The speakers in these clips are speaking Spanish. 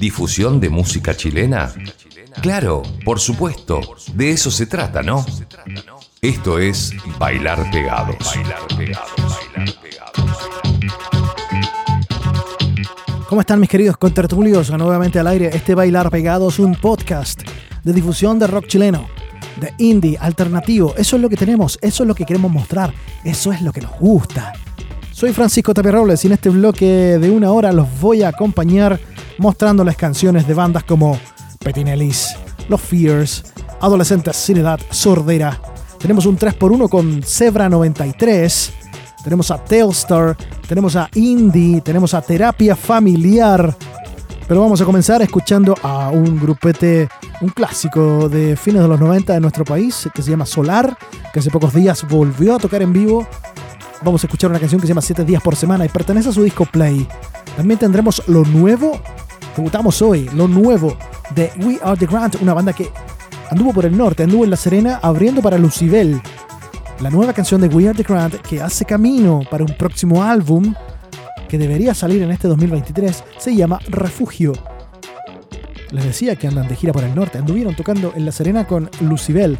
¿Difusión de música chilena? Claro, por supuesto. De eso se trata, ¿no? Esto es Bailar Pegados. ¿Cómo están mis queridos contertulios? Nuevamente al aire este Bailar Pegados, un podcast de difusión de rock chileno, de indie, alternativo. Eso es lo que tenemos, eso es lo que queremos mostrar, eso es lo que nos gusta. Soy Francisco Tapia Robles y en este bloque de una hora los voy a acompañar mostrándoles canciones de bandas como Petinellis, Los Fears, Adolescentes sin edad, Sordera. Tenemos un 3x1 con Zebra 93. Tenemos a Telstar, tenemos a Indie, tenemos a Terapia Familiar. Pero vamos a comenzar escuchando a un grupete, un clásico de fines de los 90 de nuestro país, que se llama Solar, que hace pocos días volvió a tocar en vivo vamos a escuchar una canción que se llama 7 días por semana y pertenece a su disco Play. También tendremos lo nuevo, debutamos hoy, lo nuevo de We Are The Grant, una banda que anduvo por el norte, anduvo en La Serena abriendo para Lucibel. La nueva canción de We Are The Grant que hace camino para un próximo álbum que debería salir en este 2023 se llama Refugio. Les decía que andan de gira por el norte, anduvieron tocando en La Serena con Lucibel.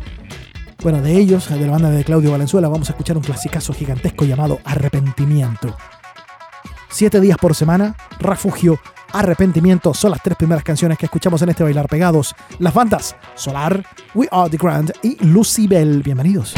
Bueno, de ellos, de la banda de Claudio Valenzuela, vamos a escuchar un clasicazo gigantesco llamado Arrepentimiento. Siete días por semana, Refugio, Arrepentimiento son las tres primeras canciones que escuchamos en este Bailar Pegados. Las bandas Solar, We Are The Grand y Lucibel. Bienvenidos.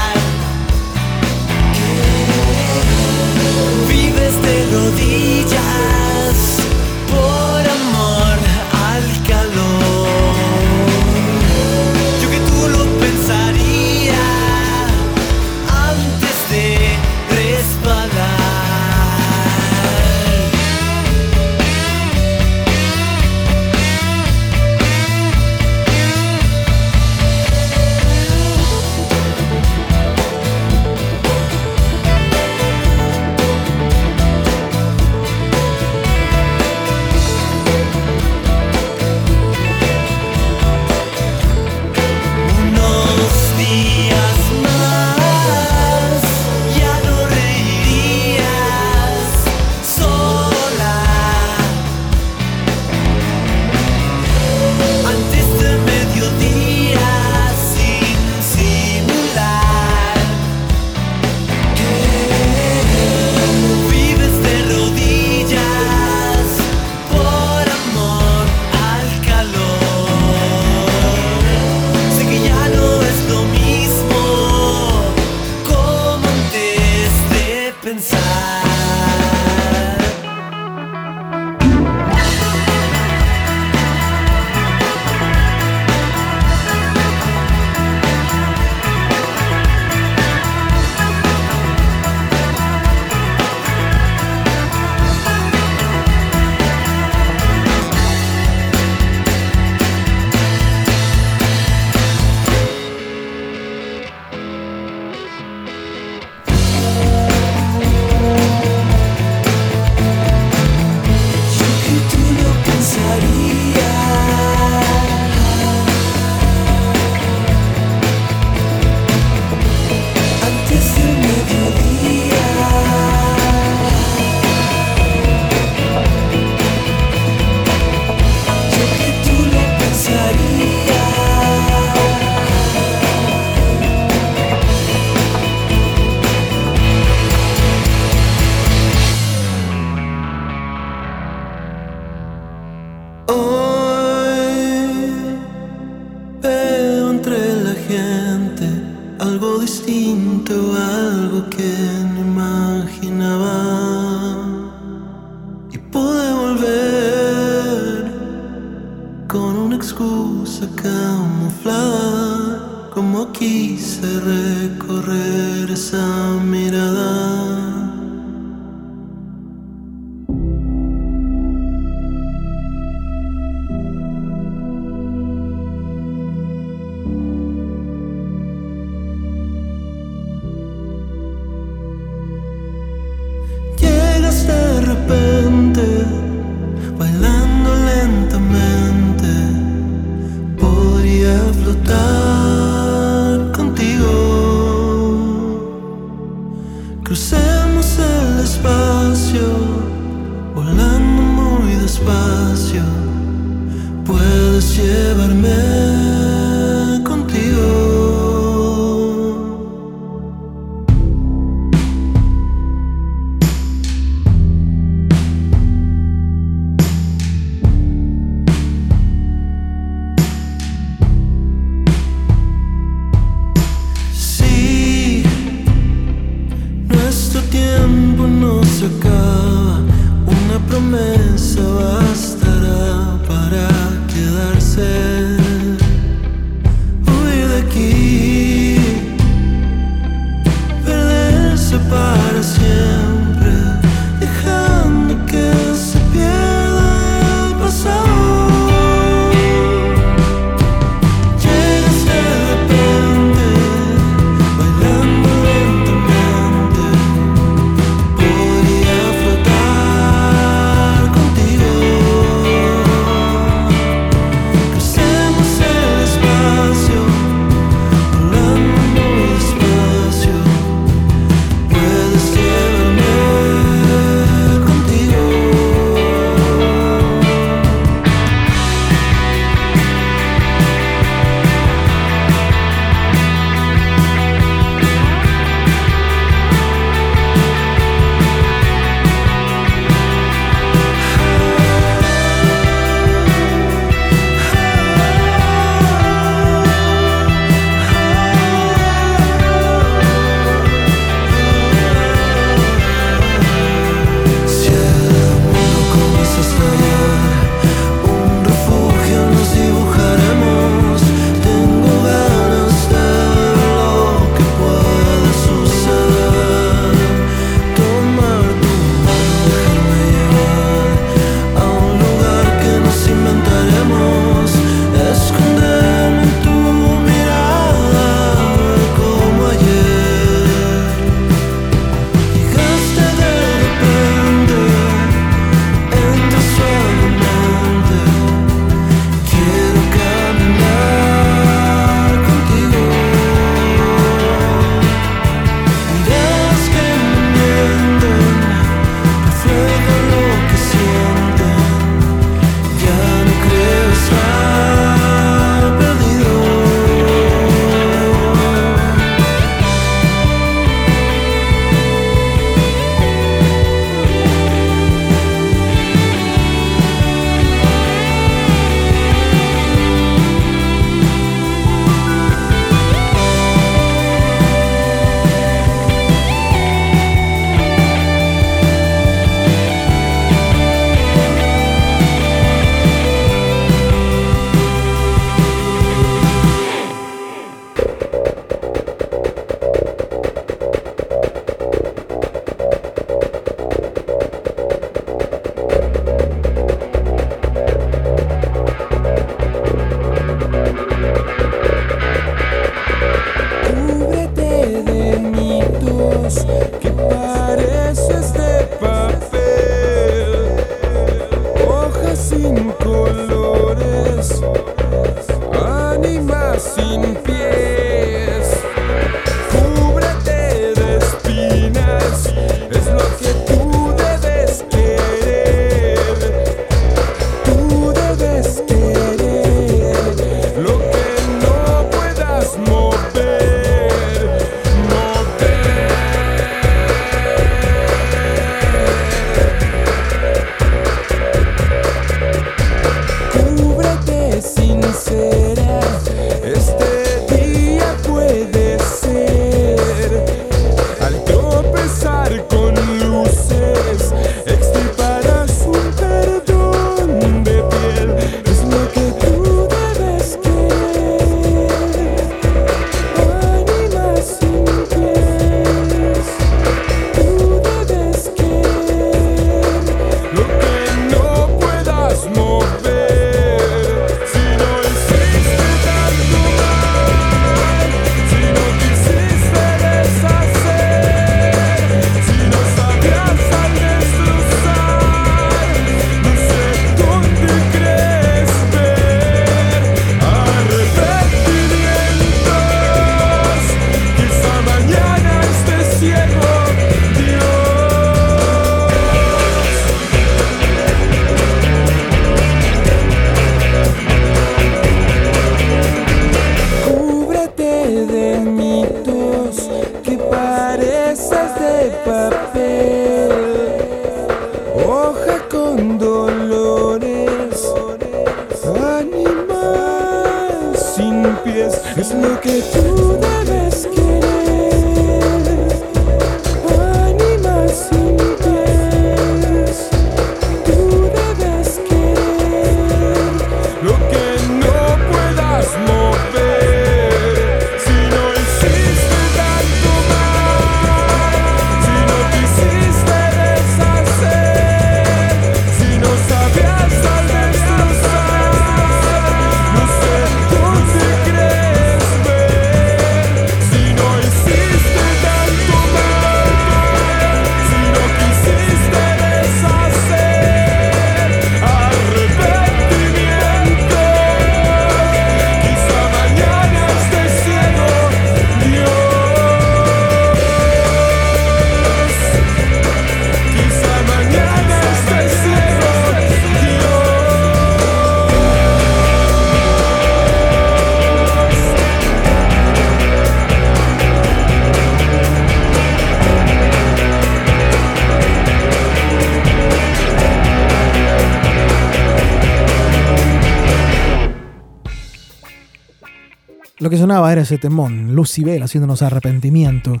Que sonaba era ese temón, Lucibel haciéndonos arrepentimiento.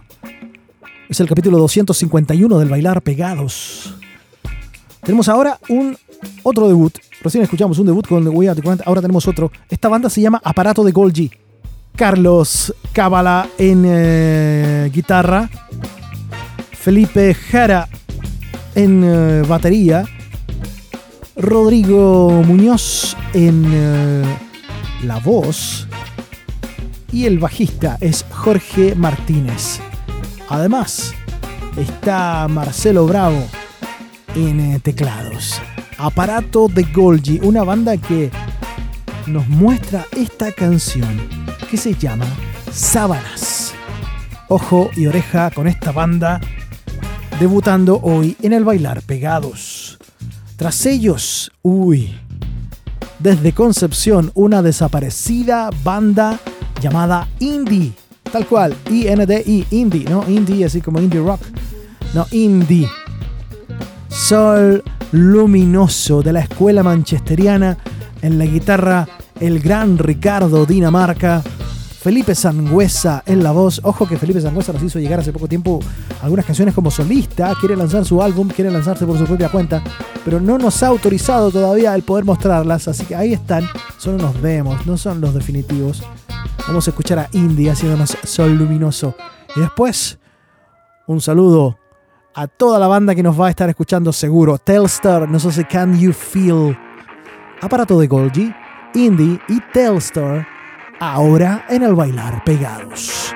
Es el capítulo 251 del Bailar Pegados. Tenemos ahora un otro debut. Recién escuchamos un debut con We Are The ahora tenemos otro. Esta banda se llama Aparato de Golgi. Carlos Cábala en eh, guitarra. Felipe Jara en eh, batería. Rodrigo Muñoz en eh, la voz y el bajista es Jorge Martínez. Además, está Marcelo Bravo en eh, teclados. Aparato de Golgi, una banda que nos muestra esta canción que se llama Sábanas. Ojo y oreja con esta banda debutando hoy en el Bailar Pegados. Tras ellos, uy, desde Concepción, una desaparecida banda llamada Indie. Tal cual, I-N-D-I, Indie, no Indie así como Indie Rock. No, Indie. Sol luminoso de la escuela manchesteriana en la guitarra el gran Ricardo Dinamarca. Felipe Sangüesa en la voz. Ojo que Felipe Sangüesa nos hizo llegar hace poco tiempo algunas canciones como solista. Quiere lanzar su álbum, quiere lanzarse por su propia cuenta, pero no nos ha autorizado todavía el poder mostrarlas. Así que ahí están. Solo nos vemos, no son los definitivos. Vamos a escuchar a Indy haciéndonos Sol Luminoso. Y después, un saludo a toda la banda que nos va a estar escuchando seguro. Telstar, no sé Can You Feel. Aparato de Golgi, Indie y Telstar. Ahora en el bailar pegados.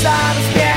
side of scared.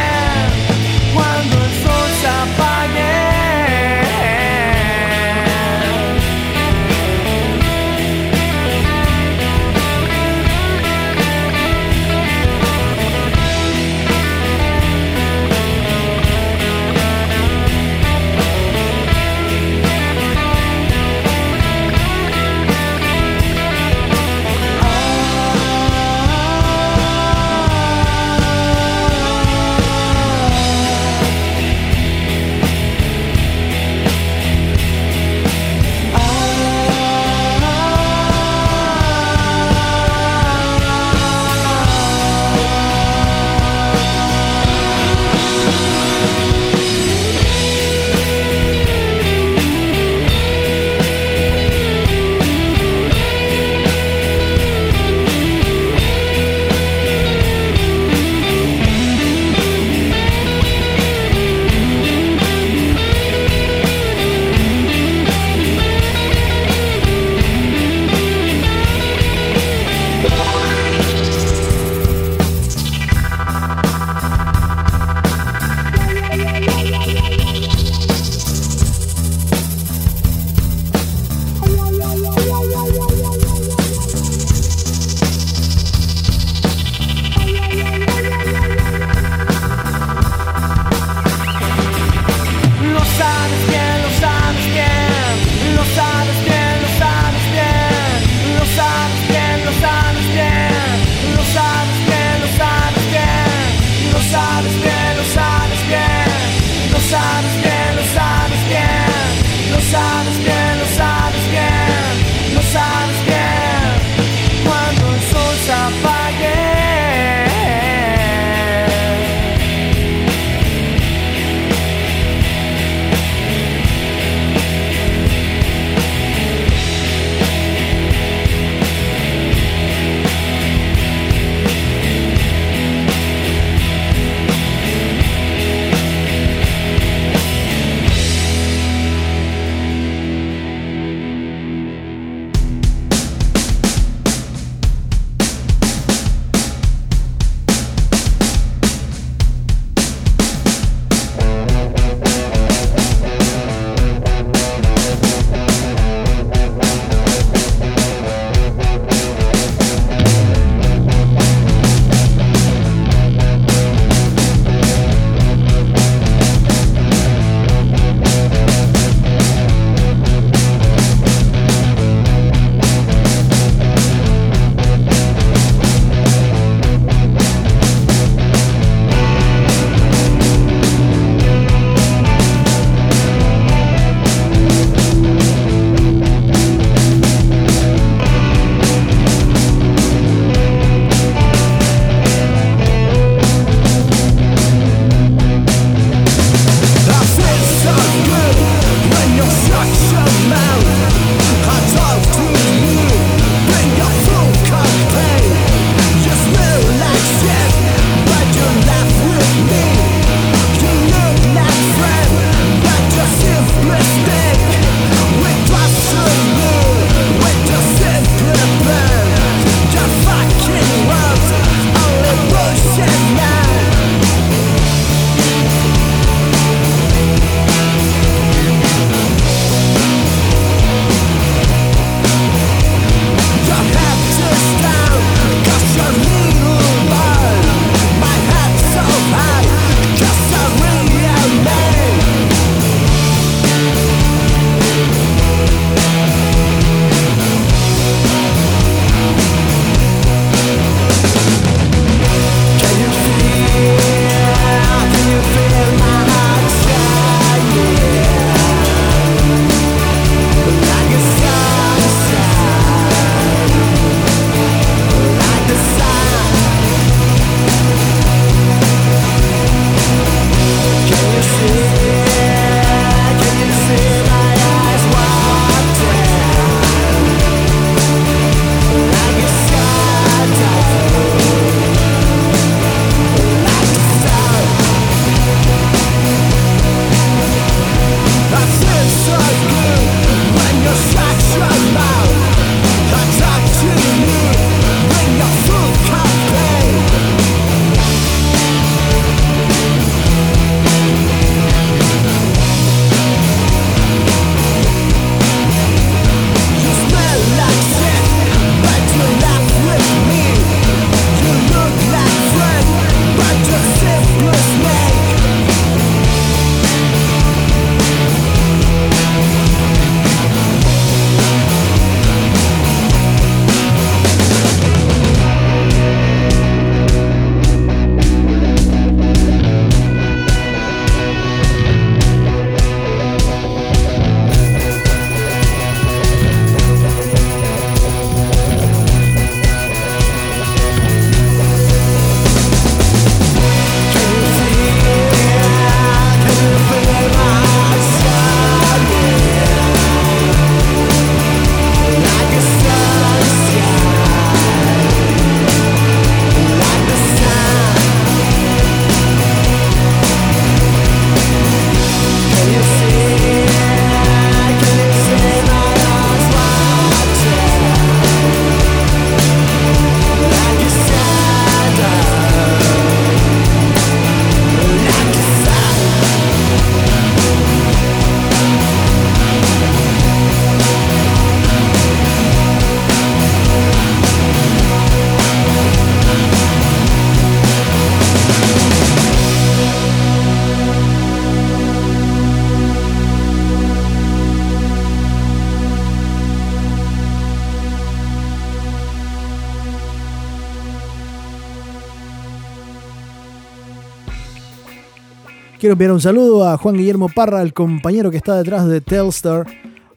Quiero enviar un saludo a Juan Guillermo Parra, el compañero que está detrás de Telstar,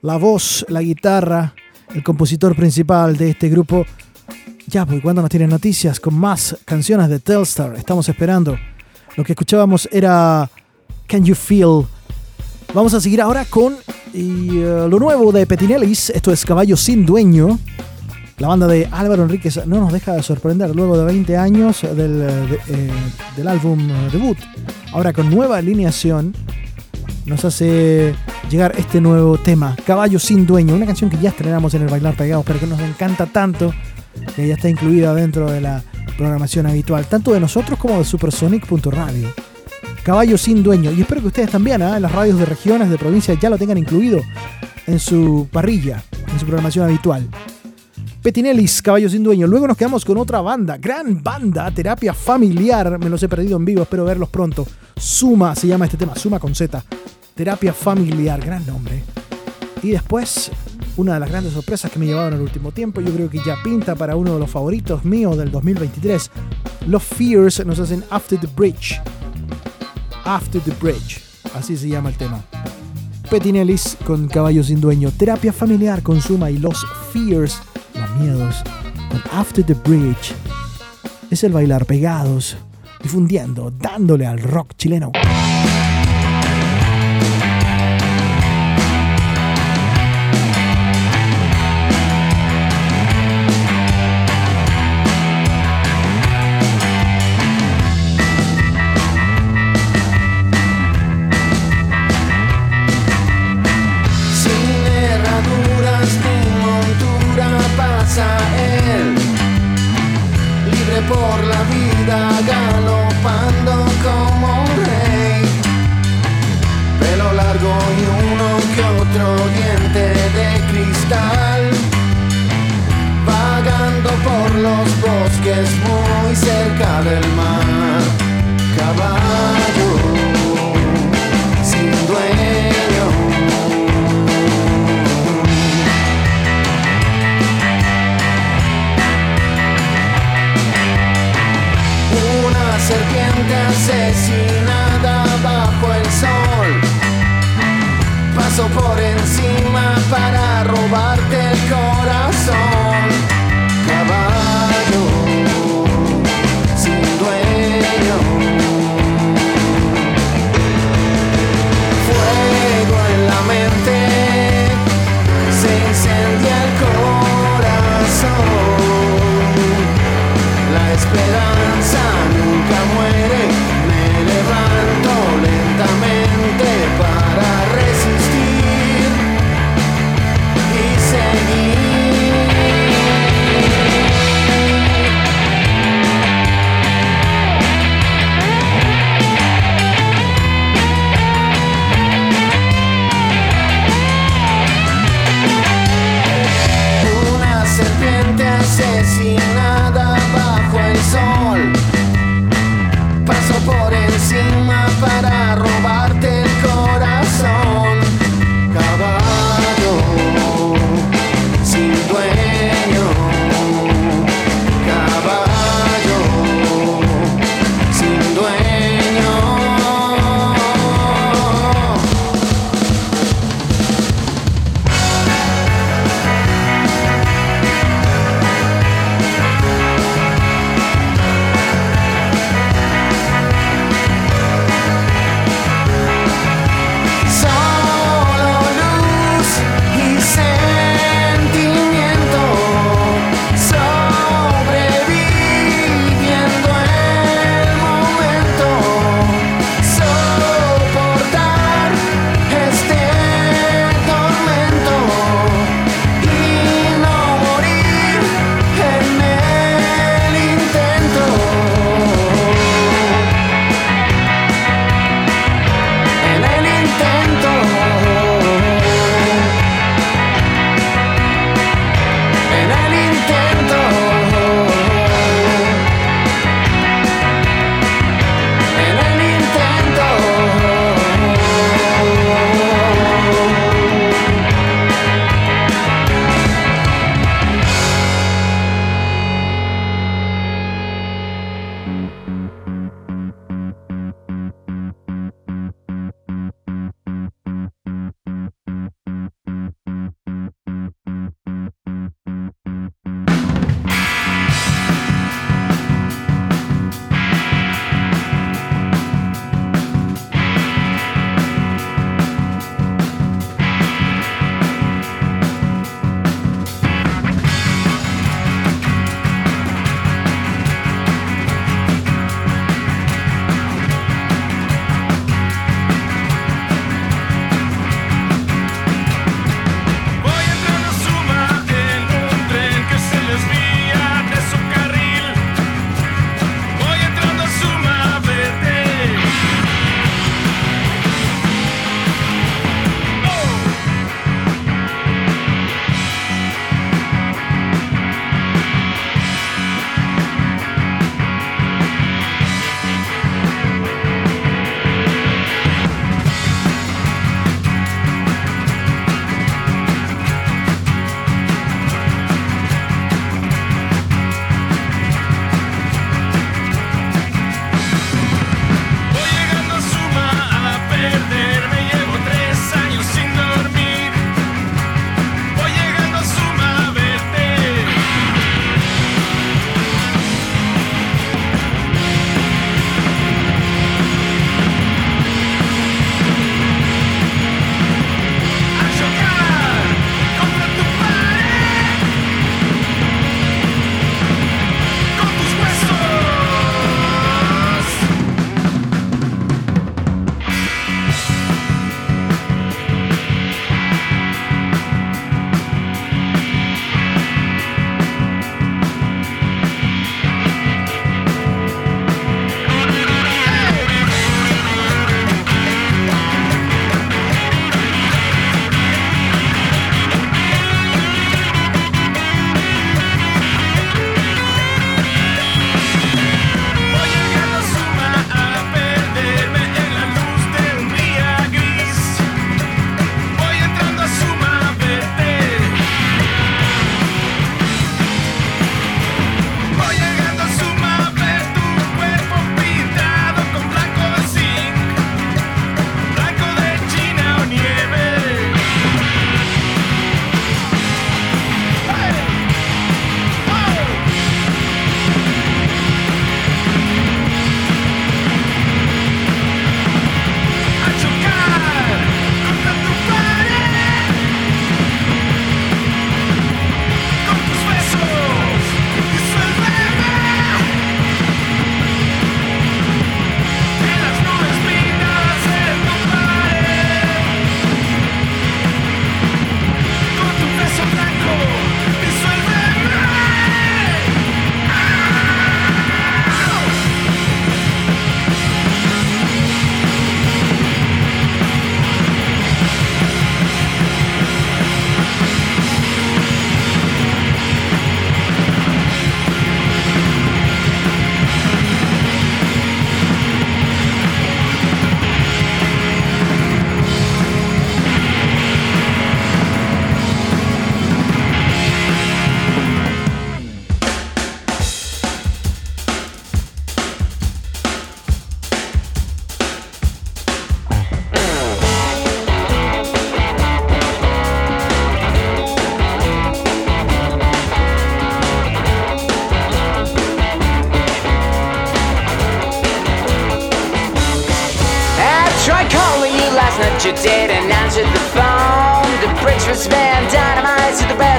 la voz, la guitarra, el compositor principal de este grupo. Ya, pues cuando nos tienen noticias con más canciones de Telstar, estamos esperando. Lo que escuchábamos era Can You Feel. Vamos a seguir ahora con uh, lo nuevo de Petinellis. Esto es Caballo sin Dueño. La banda de Álvaro Enríquez no nos deja de sorprender luego de 20 años del, de, eh, del álbum debut. Ahora con nueva alineación nos hace llegar este nuevo tema, Caballo sin Dueño, una canción que ya estrenamos en el Bailar Pegados, pero que nos encanta tanto que ya está incluida dentro de la programación habitual, tanto de nosotros como de Supersonic.radio. Caballo sin Dueño, y espero que ustedes también ¿eh? las radios de regiones, de provincias, ya lo tengan incluido en su parrilla, en su programación habitual. Petinellis, Caballo sin Dueño. Luego nos quedamos con otra banda, gran banda, terapia familiar. Me los he perdido en vivo, espero verlos pronto. Suma se llama este tema, Suma con Z. Terapia familiar, gran nombre. Y después, una de las grandes sorpresas que me llevaron el último tiempo, yo creo que ya pinta para uno de los favoritos míos del 2023. Los Fears nos hacen After the Bridge. After the Bridge, así se llama el tema. Petinellis con Caballo sin Dueño. Terapia familiar con Suma y Los Fears miedos After the Bridge. Es el bailar pegados, difundiendo, dándole al rock chileno.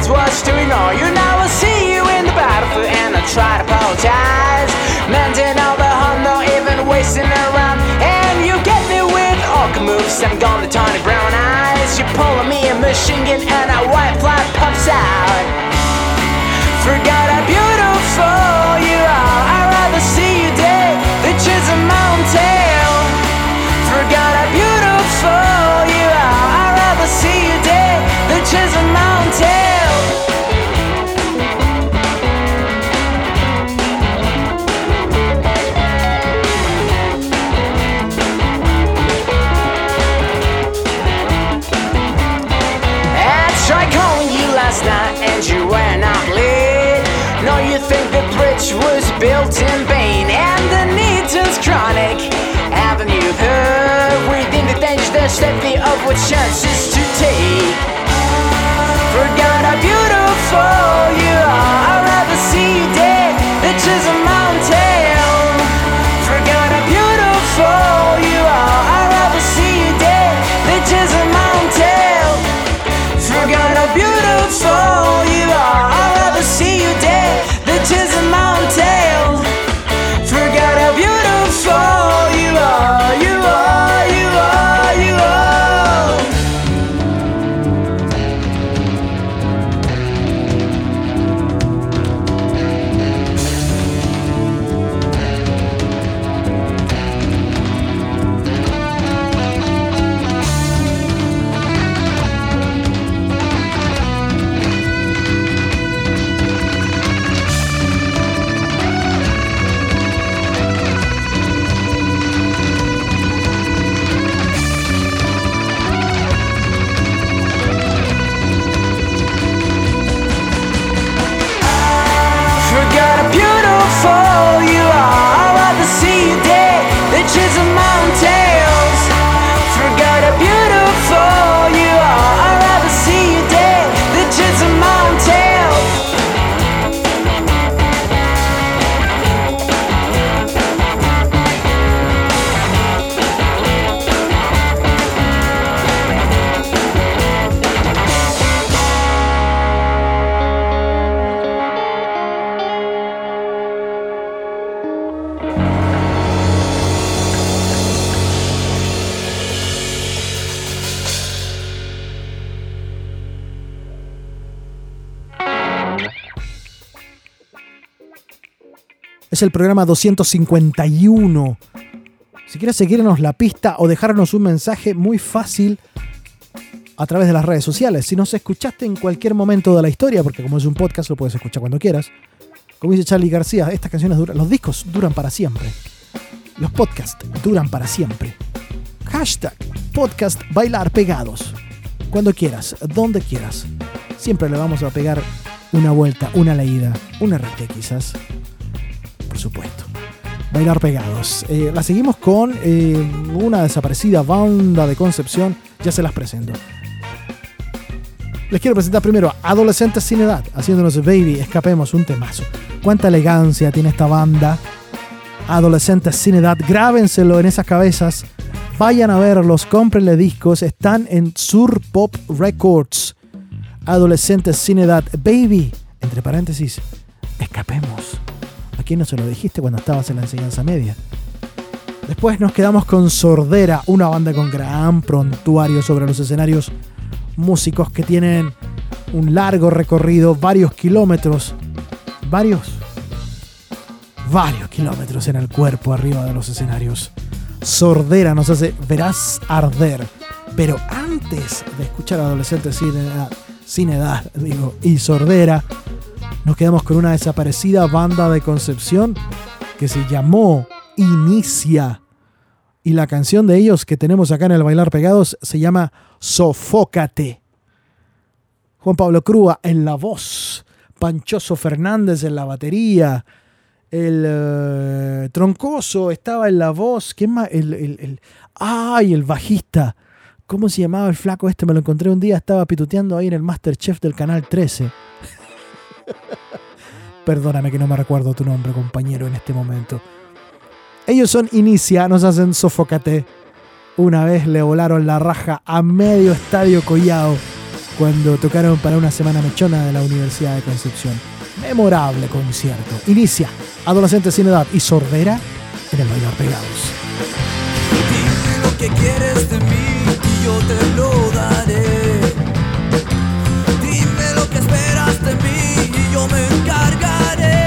Was to ignore you. Now I see you in the battlefield and I try to apologize. Mending all the harm, not even wasting around. And you get me with awkward moves, I'm gone the tawny brown eyes. You're pulling me a machine gun and a white flag pops out. Of what chances to take. Es el programa 251. Si quieres seguirnos la pista o dejarnos un mensaje muy fácil a través de las redes sociales. Si nos escuchaste en cualquier momento de la historia, porque como es un podcast lo puedes escuchar cuando quieras. Como dice Charlie García, estas canciones duran, los discos duran para siempre. Los podcasts duran para siempre. Hashtag podcast bailar pegados. Cuando quieras, donde quieras. Siempre le vamos a pegar una vuelta, una leída, un RT quizás. Por supuesto. Bailar pegados. Eh, la seguimos con eh, una desaparecida banda de Concepción. Ya se las presento. Les quiero presentar primero a Adolescentes sin edad, haciéndonos Baby, escapemos, un temazo. Cuánta elegancia tiene esta banda. Adolescentes sin edad, grábenselo en esas cabezas. Vayan a verlos, cómprenle discos, están en Sur Pop Records. Adolescentes sin edad, Baby, entre paréntesis, escapemos. ¿A quién no se lo dijiste cuando estabas en la enseñanza media? Después nos quedamos con Sordera, una banda con gran prontuario sobre los escenarios, músicos que tienen un largo recorrido, varios kilómetros, varios, varios kilómetros en el cuerpo arriba de los escenarios. Sordera nos hace verás arder. Pero antes de escuchar a adolescentes sin edad, sin edad digo, y Sordera, nos quedamos con una desaparecida banda de Concepción que se llamó Inicia. Y la canción de ellos que tenemos acá en el Bailar Pegados se llama Sofócate. Juan Pablo Crúa en la voz, Panchoso Fernández en la batería, el eh, Troncoso estaba en la voz, ¿quién más? El, el, el- ¡Ay! El bajista. ¿Cómo se llamaba el flaco este? Me lo encontré un día, estaba pituteando ahí en el Masterchef del Canal 13. Perdóname que no me recuerdo tu nombre, compañero, en este momento. Ellos son Inicia, nos hacen Sofocate. Una vez le volaron la raja a medio estadio Collao cuando tocaron para una semana mechona de la Universidad de Concepción. Memorable concierto. Inicia, adolescente sin edad y sordera en el bailar pegados. Dime lo que quieres de mí y yo te lo daré. yo me encargaré.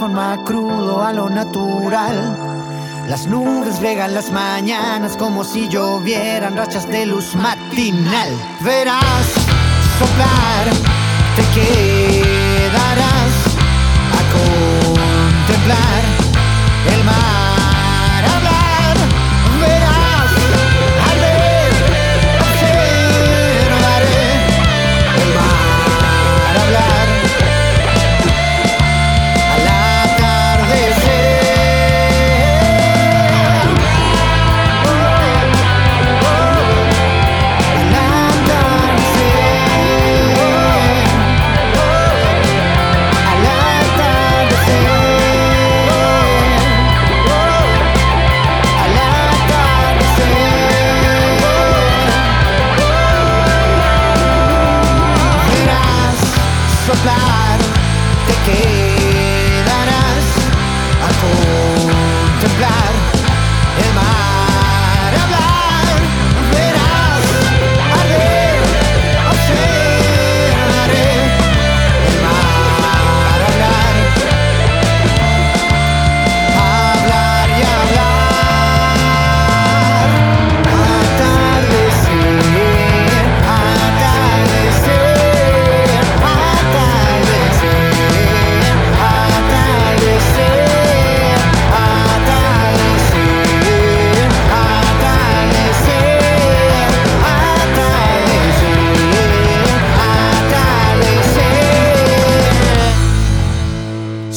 Transforma crudo a lo natural. Las nubes regan las mañanas como si llovieran rachas de luz matinal. Verás soplar, te quedarás a contemplar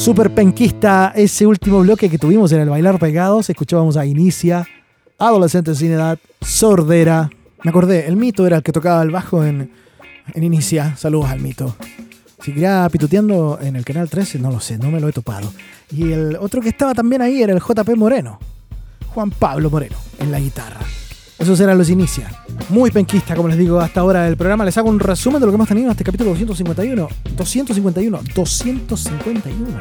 Super penquista ese último bloque que tuvimos en el Bailar Pegados. Escuchábamos a Inicia, Adolescentes sin edad, Sordera. Me acordé, el mito era el que tocaba el bajo en, en Inicia. Saludos al mito. Seguirá pituteando en el canal 13, no lo sé, no me lo he topado. Y el otro que estaba también ahí era el JP Moreno, Juan Pablo Moreno, en la guitarra. Esos eran los Inicia. Muy penquista, como les digo, hasta ahora del programa. Les hago un resumen de lo que hemos tenido en este capítulo 251. 251. 251.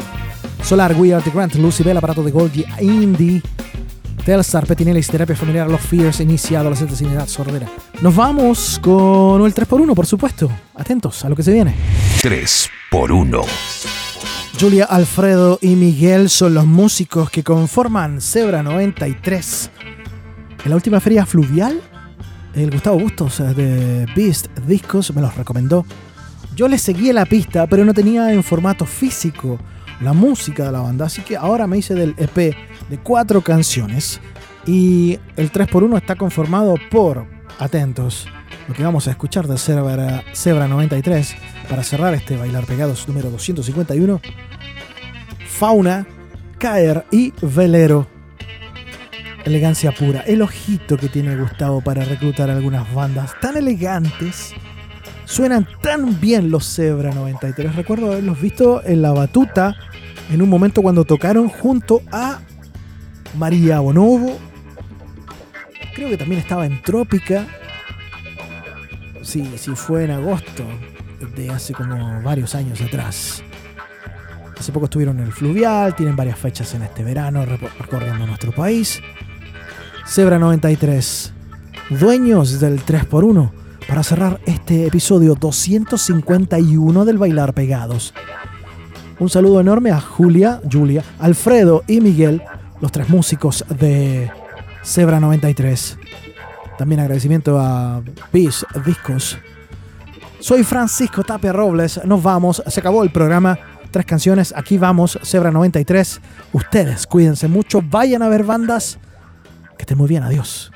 Solar, We Are The Grant, Lucy Bell, aparato de Goldie, Indie, Telstar, Petinelis, Terapia Familiar, Los Fears, Inicia, Adolescentes sin edad, Sordera. Nos vamos con el 3x1, por supuesto. Atentos a lo que se viene. 3 por 1. Julia, Alfredo y Miguel son los músicos que conforman Zebra 93. En la última feria fluvial, el Gustavo Bustos eh, de Beast Discos me los recomendó. Yo les seguí la pista, pero no tenía en formato físico la música de la banda, así que ahora me hice del EP de cuatro canciones. Y el 3x1 está conformado por, atentos, lo que vamos a escuchar de Zebra, Zebra 93 para cerrar este Bailar Pegados número 251. Fauna, Caer y Velero. Elegancia pura. El ojito que tiene Gustavo para reclutar algunas bandas tan elegantes. Suenan tan bien los Zebra 93. Recuerdo haberlos visto en la batuta en un momento cuando tocaron junto a María Bonobo. Creo que también estaba en Trópica. Sí, sí, fue en agosto de hace como varios años atrás. Hace poco estuvieron en el Fluvial, tienen varias fechas en este verano recorriendo nuestro país. Zebra 93, dueños del 3x1, para cerrar este episodio 251 del Bailar Pegados. Un saludo enorme a Julia, Julia, Alfredo y Miguel, los tres músicos de Zebra 93. También agradecimiento a Bis Discos. Soy Francisco Tapia Robles. Nos vamos. Se acabó el programa. Tres canciones. Aquí vamos. Zebra 93. Ustedes cuídense mucho. Vayan a ver bandas. Que muy bien. Adiós.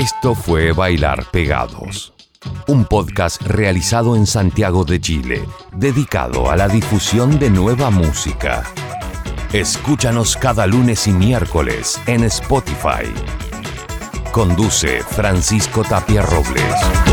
Esto fue Bailar Pegados, un podcast realizado en Santiago de Chile, dedicado a la difusión de nueva música. Escúchanos cada lunes y miércoles en Spotify. Conduce Francisco Tapia Robles.